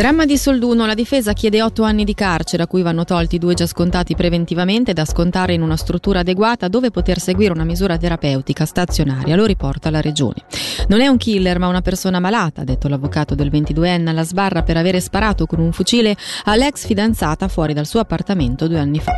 Dramma di Solduno, la difesa chiede otto anni di carcere a cui vanno tolti due già scontati preventivamente da scontare in una struttura adeguata dove poter seguire una misura terapeutica stazionaria, lo riporta la regione. Non è un killer ma una persona malata, ha detto l'avvocato del 22enne alla sbarra per avere sparato con un fucile all'ex fidanzata fuori dal suo appartamento due anni fa.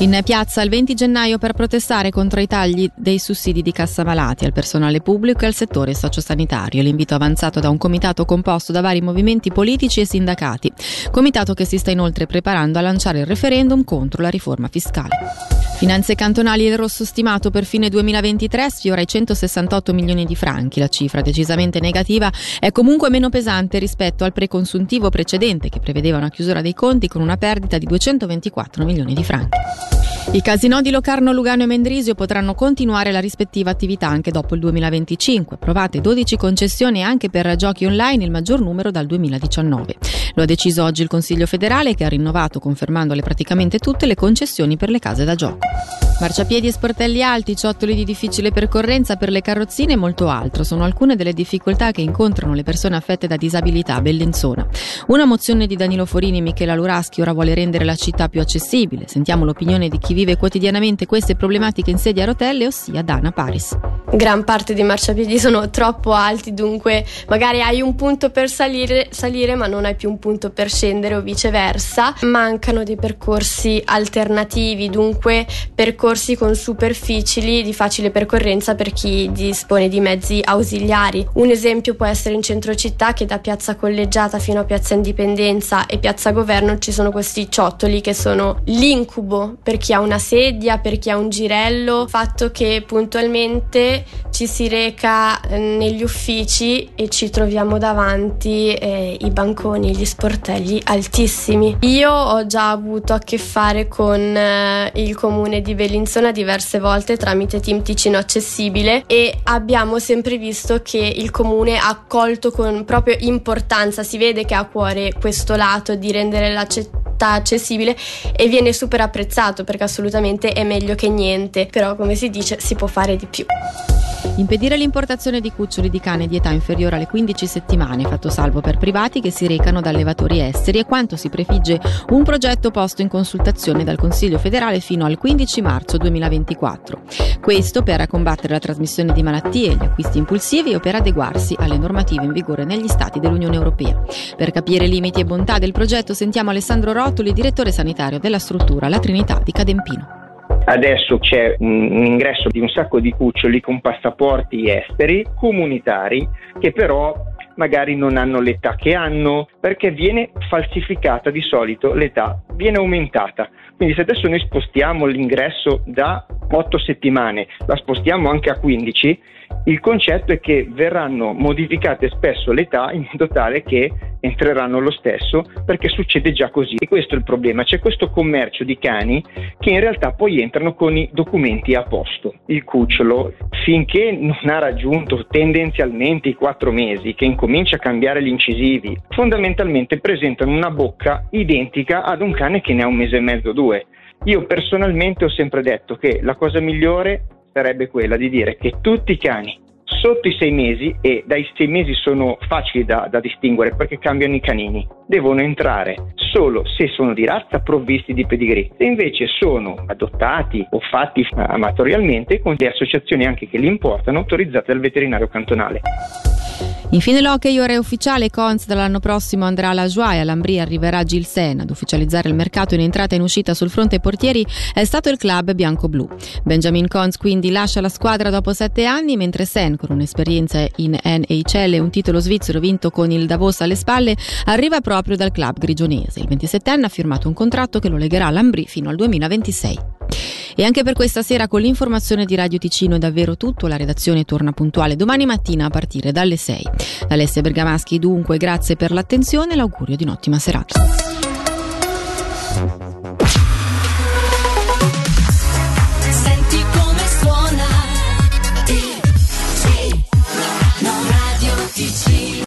In piazza il 20 gennaio per protestare contro i tagli dei sussidi di cassa malati al personale pubblico e al settore sociosanitario. L'invito avanzato da un comitato composto da vari movimenti politici e sindacati. Comitato che si sta inoltre preparando a lanciare il referendum contro la riforma fiscale. Finanze cantonali il rosso stimato per fine 2023 sfiora i 168 milioni di franchi. La cifra decisamente negativa è comunque meno pesante rispetto al preconsuntivo precedente che prevedeva una chiusura dei conti con una perdita di 224 milioni di franchi. I casinò di Locarno, Lugano e Mendrisio potranno continuare la rispettiva attività anche dopo il 2025. Provate 12 concessioni anche per giochi online, il maggior numero dal 2019. Lo ha deciso oggi il Consiglio federale che ha rinnovato, confermandole praticamente tutte le concessioni per le case da gioco. Marciapiedi e sportelli alti, ciottoli di difficile percorrenza per le carrozzine e molto altro sono alcune delle difficoltà che incontrano le persone affette da disabilità a Bellinzona. Una mozione di Danilo Forini e Michela Luraschi ora vuole rendere la città più accessibile. Sentiamo l'opinione di chi vive quotidianamente queste problematiche in sedia a rotelle, ossia Dana Paris. Gran parte dei marciapiedi sono troppo alti, dunque magari hai un punto per salire, salire ma non hai più un punto per scendere o viceversa. Mancano dei percorsi alternativi, dunque percorsi percorsi con superficili di facile percorrenza per chi dispone di mezzi ausiliari. Un esempio può essere in centro città che da piazza Collegiata fino a piazza Indipendenza e piazza Governo ci sono questi ciottoli che sono l'incubo per chi ha una sedia, per chi ha un girello, fatto che puntualmente ci si reca eh, negli uffici e ci troviamo davanti eh, i banconi gli sportelli altissimi. Io ho già avuto a che fare con eh, il comune di Bellinzona diverse volte tramite Team Ticino Accessibile e abbiamo sempre visto che il comune ha accolto con proprio importanza, si vede che ha a cuore questo lato di rendere la accessibile e viene super apprezzato perché assolutamente è meglio che niente, però come si dice si può fare di più. Impedire l'importazione di cuccioli di cane di età inferiore alle 15 settimane, fatto salvo per privati che si recano da allevatori esteri, e quanto si prefigge un progetto posto in consultazione dal Consiglio federale fino al 15 marzo 2024. Questo per combattere la trasmissione di malattie, gli acquisti impulsivi o per adeguarsi alle normative in vigore negli Stati dell'Unione Europea. Per capire limiti e bontà del progetto sentiamo Alessandro Rotoli, direttore sanitario della struttura La Trinità di Cadempino. Adesso c'è un ingresso di un sacco di cuccioli con passaporti esteri, comunitari, che però magari non hanno l'età che hanno, perché viene falsificata di solito l'età, viene aumentata. Quindi se adesso noi spostiamo l'ingresso da 8 settimane, la spostiamo anche a 15, il concetto è che verranno modificate spesso l'età in modo tale che entreranno lo stesso perché succede già così. E questo è il problema, c'è questo commercio di cani che in realtà poi entrano con i documenti a posto. Il cucciolo, finché non ha raggiunto tendenzialmente i quattro mesi, che incomincia a cambiare gli incisivi, fondamentalmente presentano una bocca identica ad un cane che ne ha un mese e mezzo o due. Io personalmente ho sempre detto che la cosa migliore sarebbe quella di dire che tutti i cani sotto i sei mesi, e dai sei mesi sono facili da, da, distinguere perché cambiano i canini, devono entrare solo se sono di razza provvisti di pedigree. Se invece sono adottati o fatti amatorialmente con le associazioni anche che li importano autorizzate dal veterinario cantonale. Infine l'hockey ora è ufficiale, Cons dall'anno prossimo andrà alla Joie e all'Ambri arriverà Gil Sen. Ad ufficializzare il mercato in entrata e in uscita sul fronte portieri è stato il club bianco-blu. Benjamin Cons quindi lascia la squadra dopo sette anni, mentre Sen, con un'esperienza in NHL e un titolo svizzero vinto con il Davos alle spalle, arriva proprio dal club grigionese. Il 27enne ha firmato un contratto che lo legherà all'Ambri fino al 2026. E anche per questa sera con l'informazione di Radio Ticino è davvero tutto, la redazione torna puntuale domani mattina a partire dalle 6. Da Alessia Bergamaschi dunque grazie per l'attenzione e l'augurio di un'ottima serata.